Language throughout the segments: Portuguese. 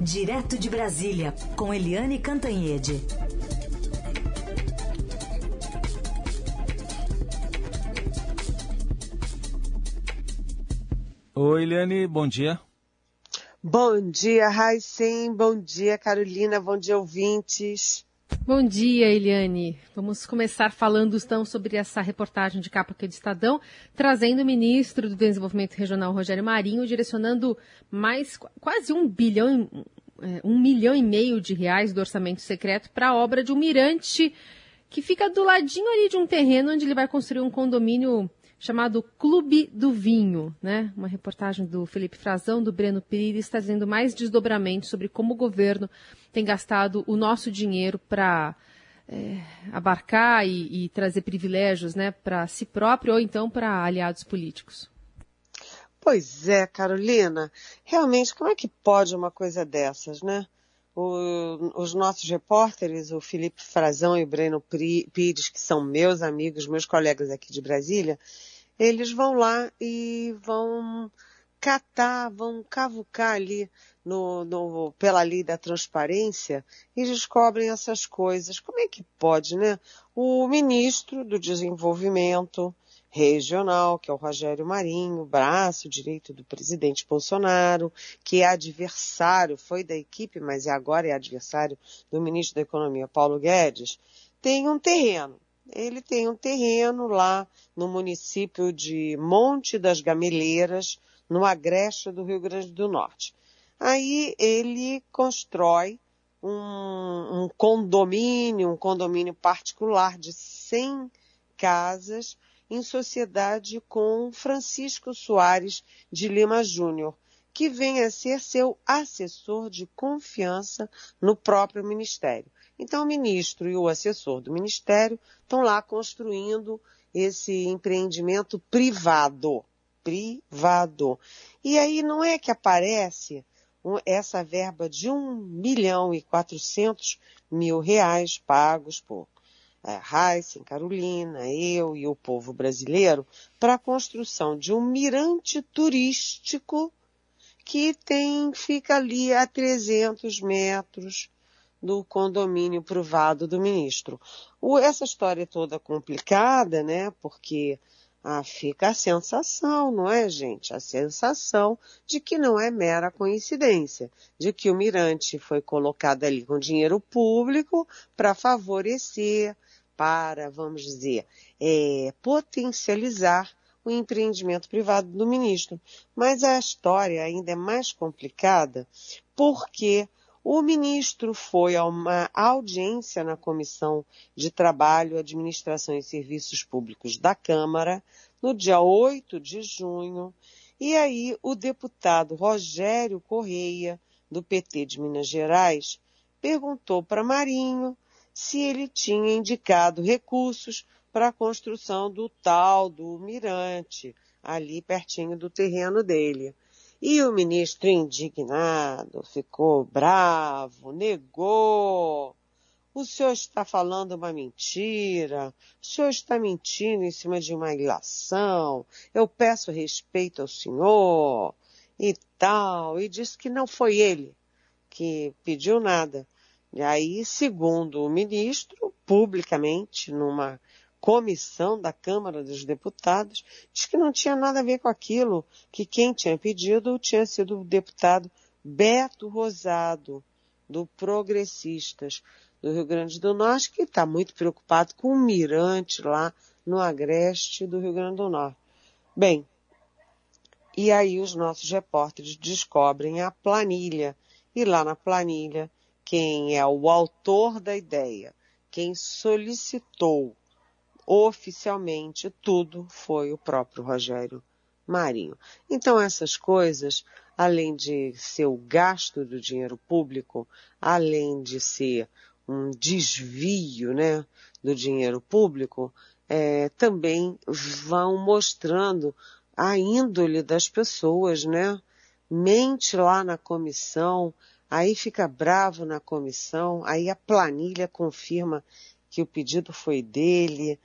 Direto de Brasília, com Eliane Cantanhede. Oi, Eliane, bom dia. Bom dia, Raicem. Bom dia, Carolina. Bom dia, ouvintes. Bom dia, Eliane. Vamos começar falando então sobre essa reportagem de capa aqui do Estadão, trazendo o ministro do Desenvolvimento Regional, Rogério Marinho, direcionando mais quase um bilhão, é, um milhão e meio de reais do orçamento secreto para a obra de um mirante que fica do ladinho ali de um terreno onde ele vai construir um condomínio chamado Clube do Vinho, né? Uma reportagem do Felipe Frazão, do Breno Pires, trazendo mais desdobramentos sobre como o governo tem gastado o nosso dinheiro para é, abarcar e, e, trazer privilégios, né, para si próprio ou então para aliados políticos. Pois é, Carolina. Realmente, como é que pode uma coisa dessas, né? O, os nossos repórteres, o Felipe Frazão e o Breno Pires, que são meus amigos, meus colegas aqui de Brasília, eles vão lá e vão catar, vão cavucar ali no, no, pela lei da transparência e descobrem essas coisas. Como é que pode, né? O ministro do Desenvolvimento Regional, que é o Rogério Marinho, braço direito do presidente Bolsonaro, que é adversário, foi da equipe, mas agora é adversário do ministro da Economia, Paulo Guedes, tem um terreno. Ele tem um terreno lá no município de Monte das Gameleiras, no agreste do Rio Grande do Norte. Aí ele constrói um, um condomínio, um condomínio particular de 100 casas em sociedade com Francisco Soares de Lima Júnior, que vem a ser seu assessor de confiança no próprio ministério. Então, o ministro e o assessor do ministério estão lá construindo esse empreendimento privado. Privado. E aí não é que aparece essa verba de 1 milhão e 400 mil reais pagos por é, Carolina, eu e o povo brasileiro para a construção de um mirante turístico que tem, fica ali a 300 metros do condomínio privado do ministro. O, essa história toda complicada, né? Porque ah, fica a sensação, não é, gente? A sensação de que não é mera coincidência, de que o mirante foi colocado ali com dinheiro público para favorecer, para, vamos dizer, é, potencializar o empreendimento privado do ministro. Mas a história ainda é mais complicada porque o ministro foi a uma audiência na Comissão de Trabalho, Administração e Serviços Públicos da Câmara, no dia 8 de junho, e aí o deputado Rogério Correia, do PT de Minas Gerais, perguntou para Marinho se ele tinha indicado recursos para a construção do tal do mirante, ali pertinho do terreno dele. E o ministro indignado, ficou bravo, negou. O senhor está falando uma mentira, o senhor está mentindo em cima de uma ilação, eu peço respeito ao senhor e tal, e disse que não foi ele que pediu nada. E aí, segundo o ministro, publicamente, numa comissão da Câmara dos Deputados, diz que não tinha nada a ver com aquilo, que quem tinha pedido tinha sido o deputado Beto Rosado, do Progressistas do Rio Grande do Norte, que está muito preocupado com o mirante lá no agreste do Rio Grande do Norte. Bem, e aí os nossos repórteres descobrem a planilha, e lá na planilha, quem é o autor da ideia, quem solicitou oficialmente tudo foi o próprio Rogério Marinho. Então essas coisas, além de ser o gasto do dinheiro público, além de ser um desvio, né, do dinheiro público, é, também vão mostrando a índole das pessoas, né? Mente lá na comissão, aí fica bravo na comissão, aí a planilha confirma que o pedido foi dele,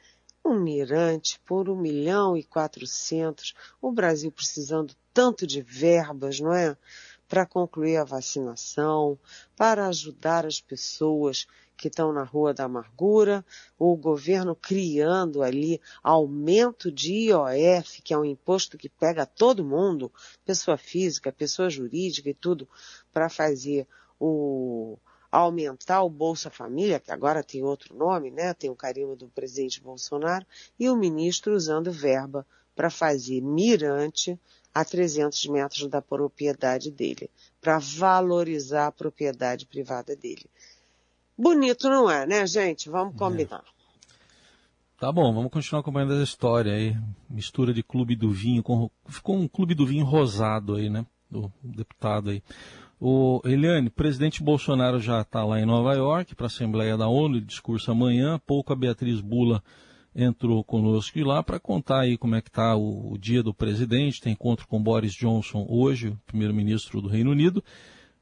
um mirante por um milhão e quatrocentos, o Brasil precisando tanto de verbas, não é? para concluir a vacinação, para ajudar as pessoas que estão na Rua da Amargura, o governo criando ali aumento de IOF, que é um imposto que pega todo mundo, pessoa física, pessoa jurídica e tudo, para fazer o aumentar o Bolsa Família, que agora tem outro nome, né? Tem o carimbo do presidente Bolsonaro, e o ministro usando verba para fazer mirante a 300 metros da propriedade dele, para valorizar a propriedade privada dele. Bonito não é, né, gente? Vamos combinar. É. Tá bom, vamos continuar acompanhando essa história aí. Mistura de clube do vinho com. Ficou um clube do vinho rosado aí, né? Do deputado aí. O Eliane, presidente Bolsonaro já está lá em Nova York para a Assembleia da ONU, discurso amanhã. Pouco a Beatriz Bula entrou conosco lá para contar aí como é que está o, o, dia do presidente. Tem encontro com Boris Johnson hoje, primeiro-ministro do Reino Unido.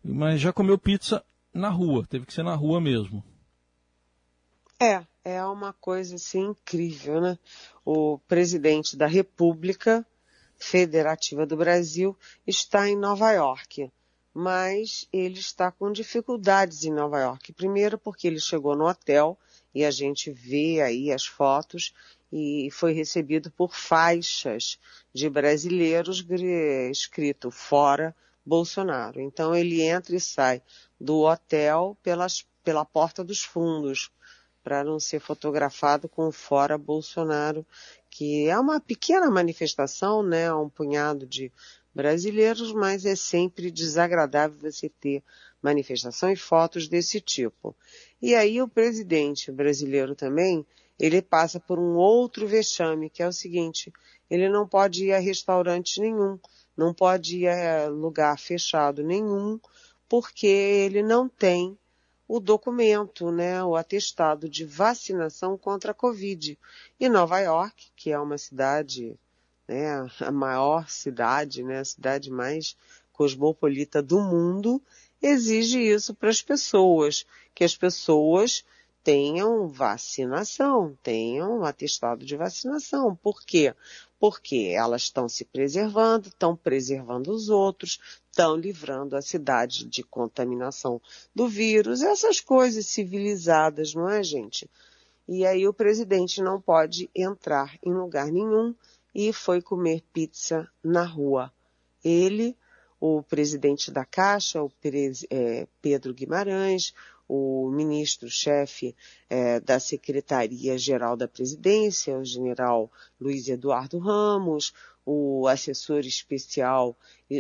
Mas já comeu pizza na rua, teve que ser na rua mesmo. É, é uma coisa assim incrível, né? O presidente da República Federativa do Brasil está em Nova York mas ele está com dificuldades em Nova York. Primeiro porque ele chegou no hotel e a gente vê aí as fotos e foi recebido por faixas de brasileiros escrito fora Bolsonaro. Então ele entra e sai do hotel pelas, pela porta dos fundos para não ser fotografado com fora Bolsonaro, que é uma pequena manifestação, né, um punhado de brasileiros, mas é sempre desagradável você ter manifestação e fotos desse tipo. E aí o presidente brasileiro também, ele passa por um outro vexame, que é o seguinte, ele não pode ir a restaurante nenhum, não pode ir a lugar fechado nenhum, porque ele não tem o documento, né, o atestado de vacinação contra a Covid. E Nova York, que é uma cidade né, a maior cidade, né, a cidade mais cosmopolita do mundo, exige isso para as pessoas, que as pessoas tenham vacinação, tenham atestado de vacinação. Por quê? Porque elas estão se preservando, estão preservando os outros, estão livrando a cidade de contaminação do vírus, essas coisas civilizadas, não é, gente? E aí o presidente não pode entrar em lugar nenhum e foi comer pizza na rua. Ele, o presidente da Caixa, o é, Pedro Guimarães, o ministro-chefe é, da Secretaria-Geral da Presidência, o general Luiz Eduardo Ramos, o assessor especial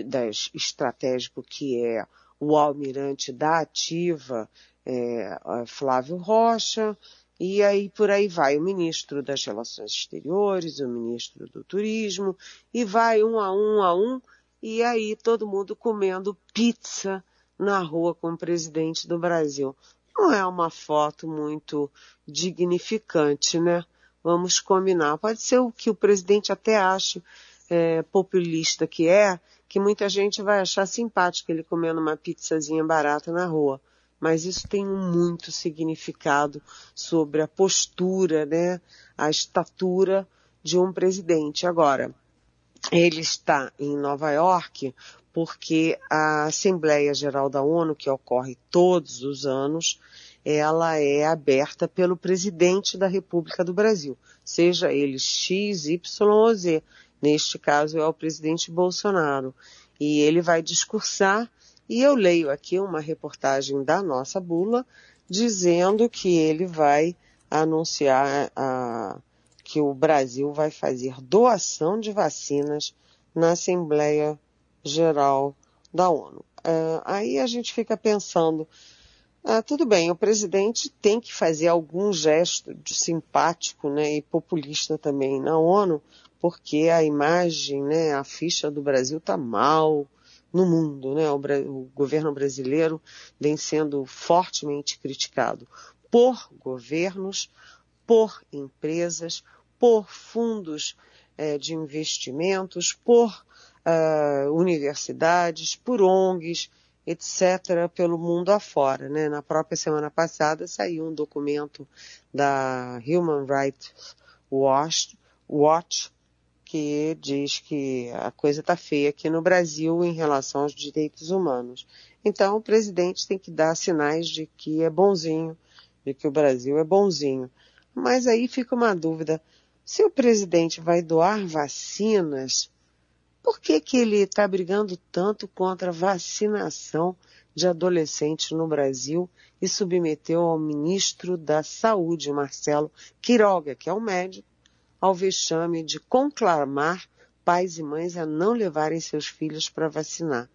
das, estratégico que é o almirante da Ativa, é, Flávio Rocha, e aí por aí vai o ministro das Relações Exteriores, o ministro do Turismo, e vai um a um a um, e aí todo mundo comendo pizza na rua com o presidente do Brasil. Não é uma foto muito dignificante, né? Vamos combinar. Pode ser o que o presidente até ache é, populista que é, que muita gente vai achar simpático ele comendo uma pizzazinha barata na rua mas isso tem muito significado sobre a postura, né, a estatura de um presidente. Agora, ele está em Nova York porque a Assembleia Geral da ONU, que ocorre todos os anos, ela é aberta pelo presidente da República do Brasil, seja ele X, Y ou Z. Neste caso é o presidente Bolsonaro. E ele vai discursar e eu leio aqui uma reportagem da nossa bula dizendo que ele vai anunciar a, que o Brasil vai fazer doação de vacinas na Assembleia Geral da ONU. Uh, aí a gente fica pensando, ah, tudo bem, o presidente tem que fazer algum gesto de simpático né, e populista também na ONU, porque a imagem, né, a ficha do Brasil está mal, no mundo. Né? O, o governo brasileiro vem sendo fortemente criticado por governos, por empresas, por fundos eh, de investimentos, por uh, universidades, por ONGs, etc., pelo mundo afora. Né? Na própria semana passada saiu um documento da Human Rights Watch, Watch porque diz que a coisa está feia aqui no Brasil em relação aos direitos humanos. Então, o presidente tem que dar sinais de que é bonzinho, de que o Brasil é bonzinho. Mas aí fica uma dúvida: se o presidente vai doar vacinas, por que, que ele está brigando tanto contra a vacinação de adolescentes no Brasil e submeteu ao ministro da Saúde, Marcelo Quiroga, que é um médico, ao vexame de conclamar pais e mães a não levarem seus filhos para vacinar?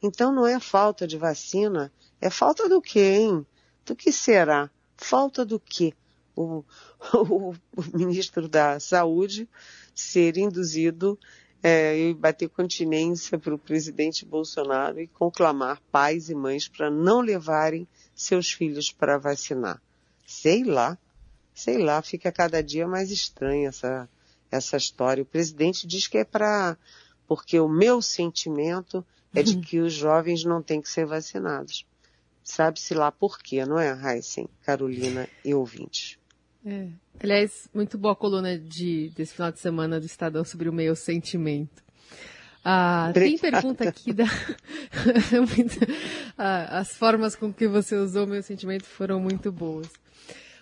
Então não é falta de vacina, é falta do quê, hein? Do que será? Falta do quê? O, o, o ministro da Saúde ser induzido é, e bater continência para o presidente Bolsonaro e conclamar pais e mães para não levarem seus filhos para vacinar. Sei lá, sei lá, fica cada dia mais estranha essa, essa história. O presidente diz que é para. Porque o meu sentimento é de que os jovens não têm que ser vacinados. Sabe-se lá por quê, não é, Heisen, Carolina e ouvintes? É. Aliás, muito boa a coluna de, desse final de semana do Estadão sobre o meu sentimento. Ah, tem pergunta aqui da. ah, as formas com que você usou meu sentimento foram muito boas.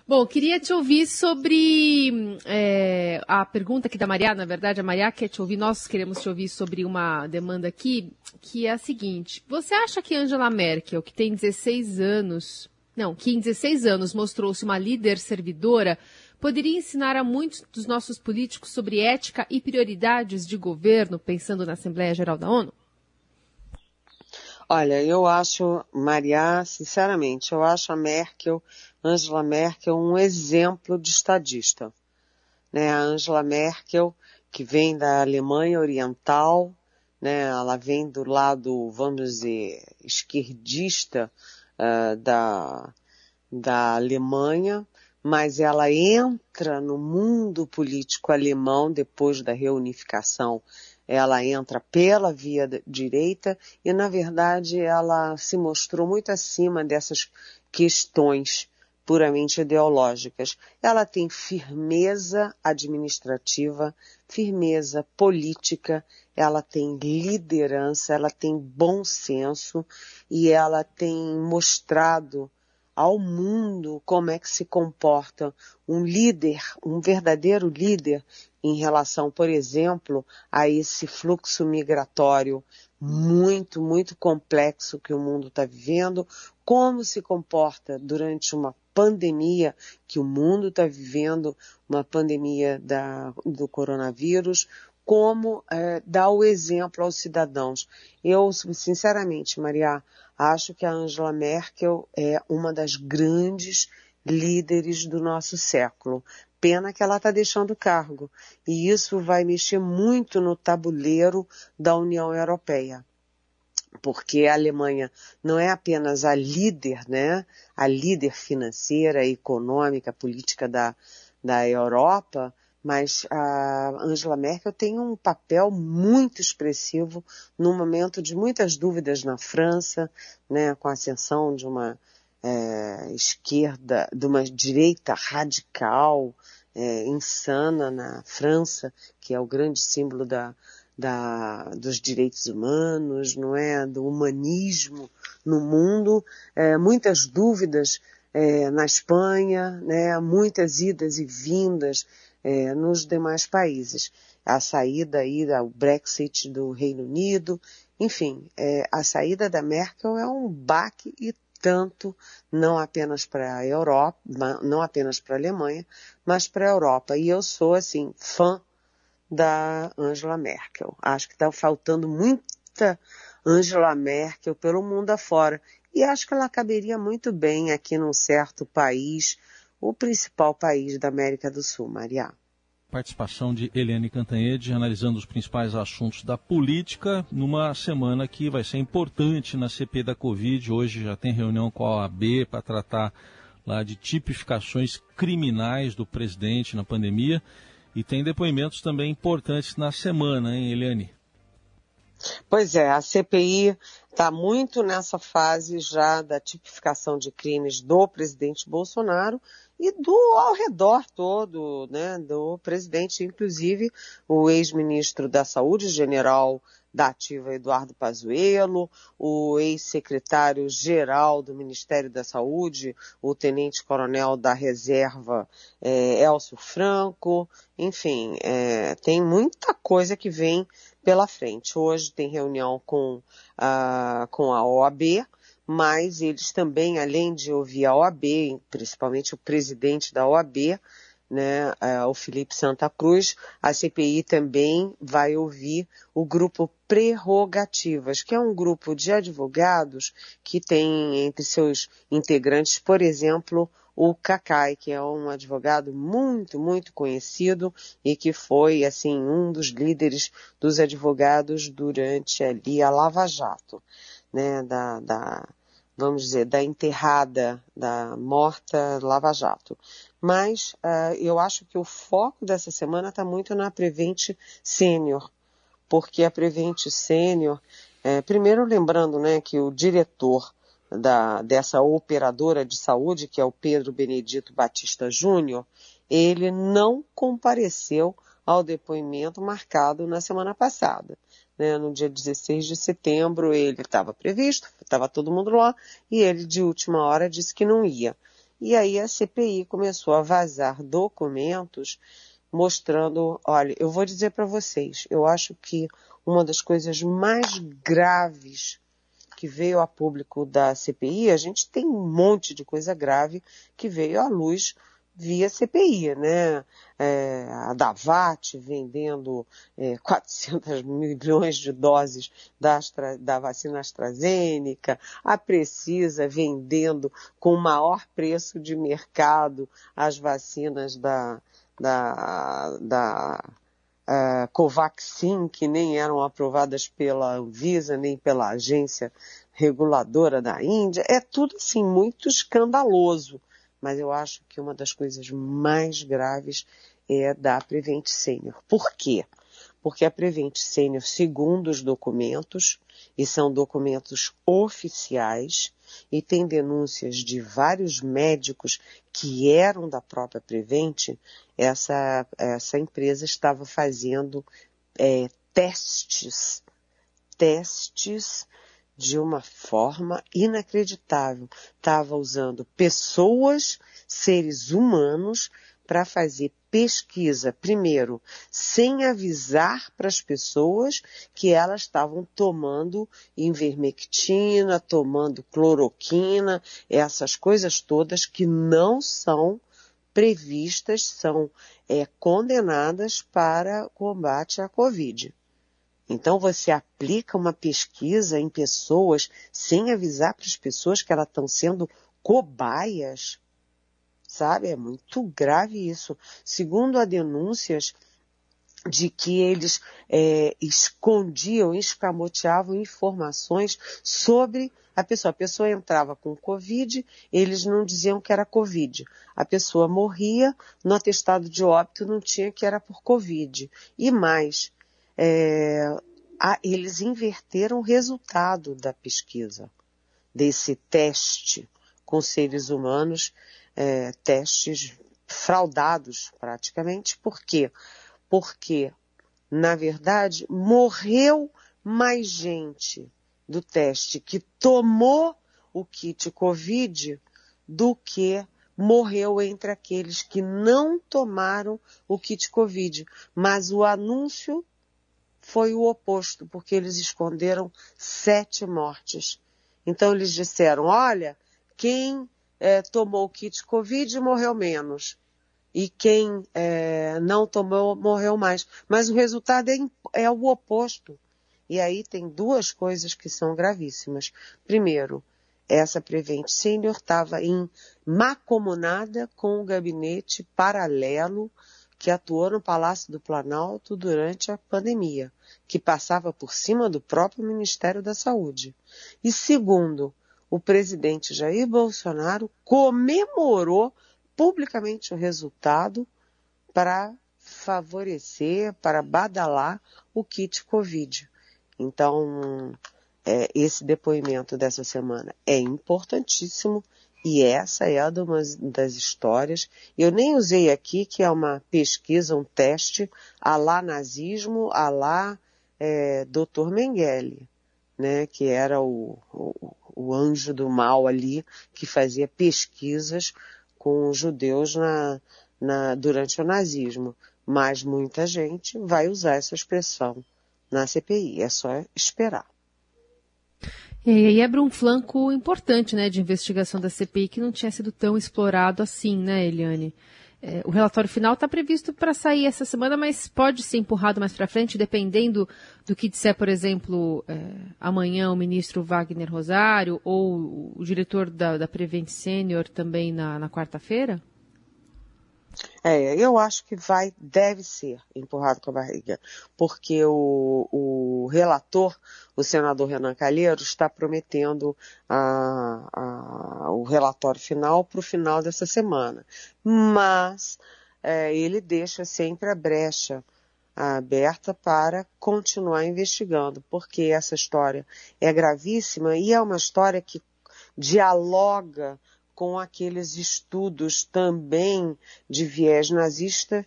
Bom, queria te ouvir sobre é, a pergunta aqui da Maria, na verdade, a Maria quer te ouvir, nós queremos te ouvir sobre uma demanda aqui, que é a seguinte. Você acha que Angela Merkel, que tem 16 anos, não, que em 16 anos mostrou-se uma líder servidora, poderia ensinar a muitos dos nossos políticos sobre ética e prioridades de governo, pensando na Assembleia Geral da ONU? Olha, eu acho, Maria, sinceramente, eu acho a Merkel, Angela Merkel, um exemplo de estadista. Né? A Angela Merkel, que vem da Alemanha Oriental, né? ela vem do lado, vamos dizer, esquerdista uh, da, da Alemanha, mas ela entra no mundo político alemão depois da reunificação. Ela entra pela via direita e, na verdade, ela se mostrou muito acima dessas questões puramente ideológicas. Ela tem firmeza administrativa, firmeza política, ela tem liderança, ela tem bom senso e ela tem mostrado ao mundo como é que se comporta um líder, um verdadeiro líder em relação, por exemplo, a esse fluxo migratório muito, muito complexo que o mundo está vivendo, como se comporta durante uma pandemia que o mundo está vivendo, uma pandemia da, do coronavírus, como é, dar o exemplo aos cidadãos. Eu, sinceramente, Maria, acho que a Angela Merkel é uma das grandes líderes do nosso século. Pena que ela está deixando o cargo. E isso vai mexer muito no tabuleiro da União Europeia porque a Alemanha não é apenas a líder, né, a líder financeira, econômica, política da, da Europa, mas a Angela Merkel tem um papel muito expressivo num momento de muitas dúvidas na França, né, com a ascensão de uma é, esquerda, de uma direita radical, é, insana na França, que é o grande símbolo da, da, dos direitos humanos, não é, do humanismo no mundo, é, muitas dúvidas é, na Espanha, né, muitas idas e vindas é, nos demais países. A saída aí do Brexit do Reino Unido, enfim, é, a saída da Merkel é um baque e tanto, não apenas para a Europa, não apenas para a Alemanha, mas para a Europa. E eu sou, assim, fã da Angela Merkel. Acho que está faltando muita Angela Merkel pelo mundo afora. E acho que ela caberia muito bem aqui num certo país, o principal país da América do Sul, Maria. Participação de Eliane Cantanhede analisando os principais assuntos da política numa semana que vai ser importante na CP da Covid. Hoje já tem reunião com a OAB para tratar lá de tipificações criminais do presidente na pandemia. E tem depoimentos também importantes na semana, hein, Eliane? Pois é, a CPI está muito nessa fase já da tipificação de crimes do presidente Bolsonaro e do ao redor todo, né, do presidente, inclusive o ex-ministro da Saúde, general da ativa Eduardo Pazuello, o ex-secretário-geral do Ministério da Saúde, o tenente-coronel da reserva é, Elcio Franco, enfim, é, tem muita coisa que vem pela frente. Hoje tem reunião com a, com a OAB, mas eles também, além de ouvir a OAB, principalmente o presidente da OAB, né, é, o Felipe Santa Cruz, a CPI também vai ouvir o grupo Prerrogativas, que é um grupo de advogados que tem entre seus integrantes, por exemplo, o Cacai, que é um advogado muito, muito conhecido e que foi, assim, um dos líderes dos advogados durante ali a Lava Jato, né, da, da vamos dizer, da enterrada, da morta Lava Jato. Mas uh, eu acho que o foco dessa semana está muito na Prevent Sênior, porque a Prevent Sênior, é, primeiro lembrando né, que o diretor da, dessa operadora de saúde, que é o Pedro Benedito Batista Júnior, ele não compareceu ao depoimento marcado na semana passada. Né? No dia 16 de setembro ele estava previsto, estava todo mundo lá, e ele de última hora disse que não ia. E aí a CPI começou a vazar documentos mostrando, olha, eu vou dizer para vocês, eu acho que uma das coisas mais graves que veio a público da CPI, a gente tem um monte de coisa grave que veio à luz via CPI, né? É, a Davat vendendo é, 400 milhões de doses da, Astra, da vacina AstraZeneca, a Precisa vendendo com maior preço de mercado as vacinas da, da, da uh, Covaxin, que nem eram aprovadas pela Anvisa nem pela agência reguladora da Índia. É tudo assim muito escandaloso mas eu acho que uma das coisas mais graves é da Prevent Senior. Por quê? Porque a Prevent Senior, segundo os documentos, e são documentos oficiais, e tem denúncias de vários médicos que eram da própria Prevent, essa, essa empresa estava fazendo é, testes, testes de uma forma inacreditável. Estava usando pessoas, seres humanos, para fazer pesquisa, primeiro, sem avisar para as pessoas que elas estavam tomando invermectina, tomando cloroquina, essas coisas todas que não são previstas, são é, condenadas para combate à Covid. Então você aplica uma pesquisa em pessoas sem avisar para as pessoas que elas estão sendo cobaias. Sabe? É muito grave isso. Segundo as denúncias de que eles é, escondiam, escamoteavam informações sobre a pessoa. A pessoa entrava com Covid, eles não diziam que era Covid. A pessoa morria, no atestado de óbito não tinha que era por Covid. E mais, é, a, eles inverteram o resultado da pesquisa, desse teste com seres humanos, é, testes fraudados praticamente. Por quê? Porque, na verdade, morreu mais gente do teste que tomou o kit Covid do que morreu entre aqueles que não tomaram o kit Covid. Mas o anúncio foi o oposto, porque eles esconderam sete mortes. Então eles disseram, olha, quem é, tomou o kit Covid morreu menos. E quem é, não tomou morreu mais. Mas o resultado é, é o oposto. E aí tem duas coisas que são gravíssimas. Primeiro, essa Prevent Senior estava em macomunada com o gabinete paralelo que atuou no Palácio do Planalto durante a pandemia, que passava por cima do próprio Ministério da Saúde. E segundo, o presidente Jair Bolsonaro comemorou publicamente o resultado para favorecer, para badalar o kit Covid. Então, é, esse depoimento dessa semana é importantíssimo e essa é uma das histórias. Eu nem usei aqui que é uma pesquisa, um teste a lá nazismo, a lá é, Dr. Mengele, né, que era o, o, o anjo do mal ali, que fazia pesquisas com judeus na, na, durante o nazismo. Mas muita gente vai usar essa expressão na CPI. É só esperar. E aí abre um flanco importante né, de investigação da CPI que não tinha sido tão explorado assim, né, Eliane? É, o relatório final está previsto para sair essa semana, mas pode ser empurrado mais para frente, dependendo do que disser, por exemplo, é, amanhã o ministro Wagner Rosário ou o diretor da, da Prevent Senior também na, na quarta-feira? É, eu acho que vai, deve ser empurrado com a barriga, porque o, o relator, o senador Renan Calheiros, está prometendo a, a, o relatório final para o final dessa semana. Mas é, ele deixa sempre a brecha aberta para continuar investigando, porque essa história é gravíssima e é uma história que dialoga com aqueles estudos também de viés nazista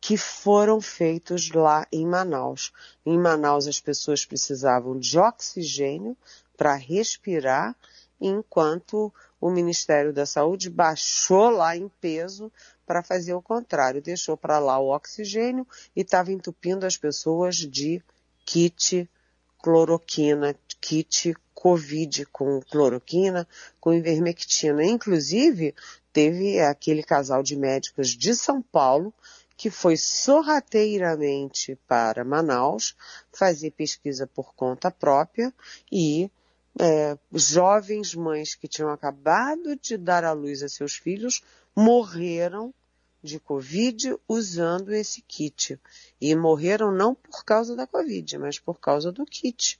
que foram feitos lá em Manaus. Em Manaus as pessoas precisavam de oxigênio para respirar, enquanto o Ministério da Saúde baixou lá em peso para fazer o contrário, deixou para lá o oxigênio e estava entupindo as pessoas de kit cloroquina, kit Covid com cloroquina, com ivermectina. Inclusive, teve aquele casal de médicos de São Paulo que foi sorrateiramente para Manaus fazer pesquisa por conta própria e é, jovens mães que tinham acabado de dar à luz a seus filhos morreram de Covid usando esse kit. E morreram não por causa da Covid, mas por causa do kit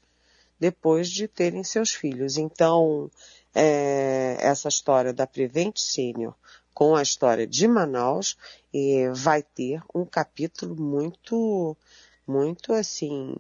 depois de terem seus filhos. Então, é, essa história da Prevent Senior com a história de Manaus é, vai ter um capítulo muito, muito assim,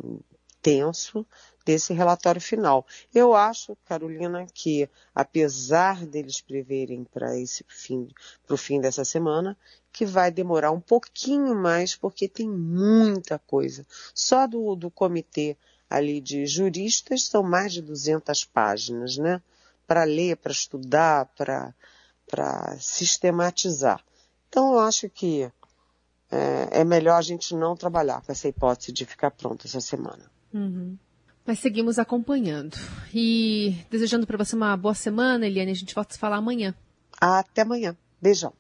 tenso desse relatório final. Eu acho, Carolina, que apesar deles preverem para esse fim, para o fim dessa semana, que vai demorar um pouquinho mais, porque tem muita coisa. Só do, do comitê ali de juristas, são mais de 200 páginas, né? Para ler, para estudar, para sistematizar. Então, eu acho que é, é, melhor a gente não trabalhar com essa hipótese de ficar pronto essa semana. Uhum. Mas seguimos acompanhando. E desejando para você uma boa semana, Eliane. A gente volta a se falar amanhã. Até amanhã. Beijão.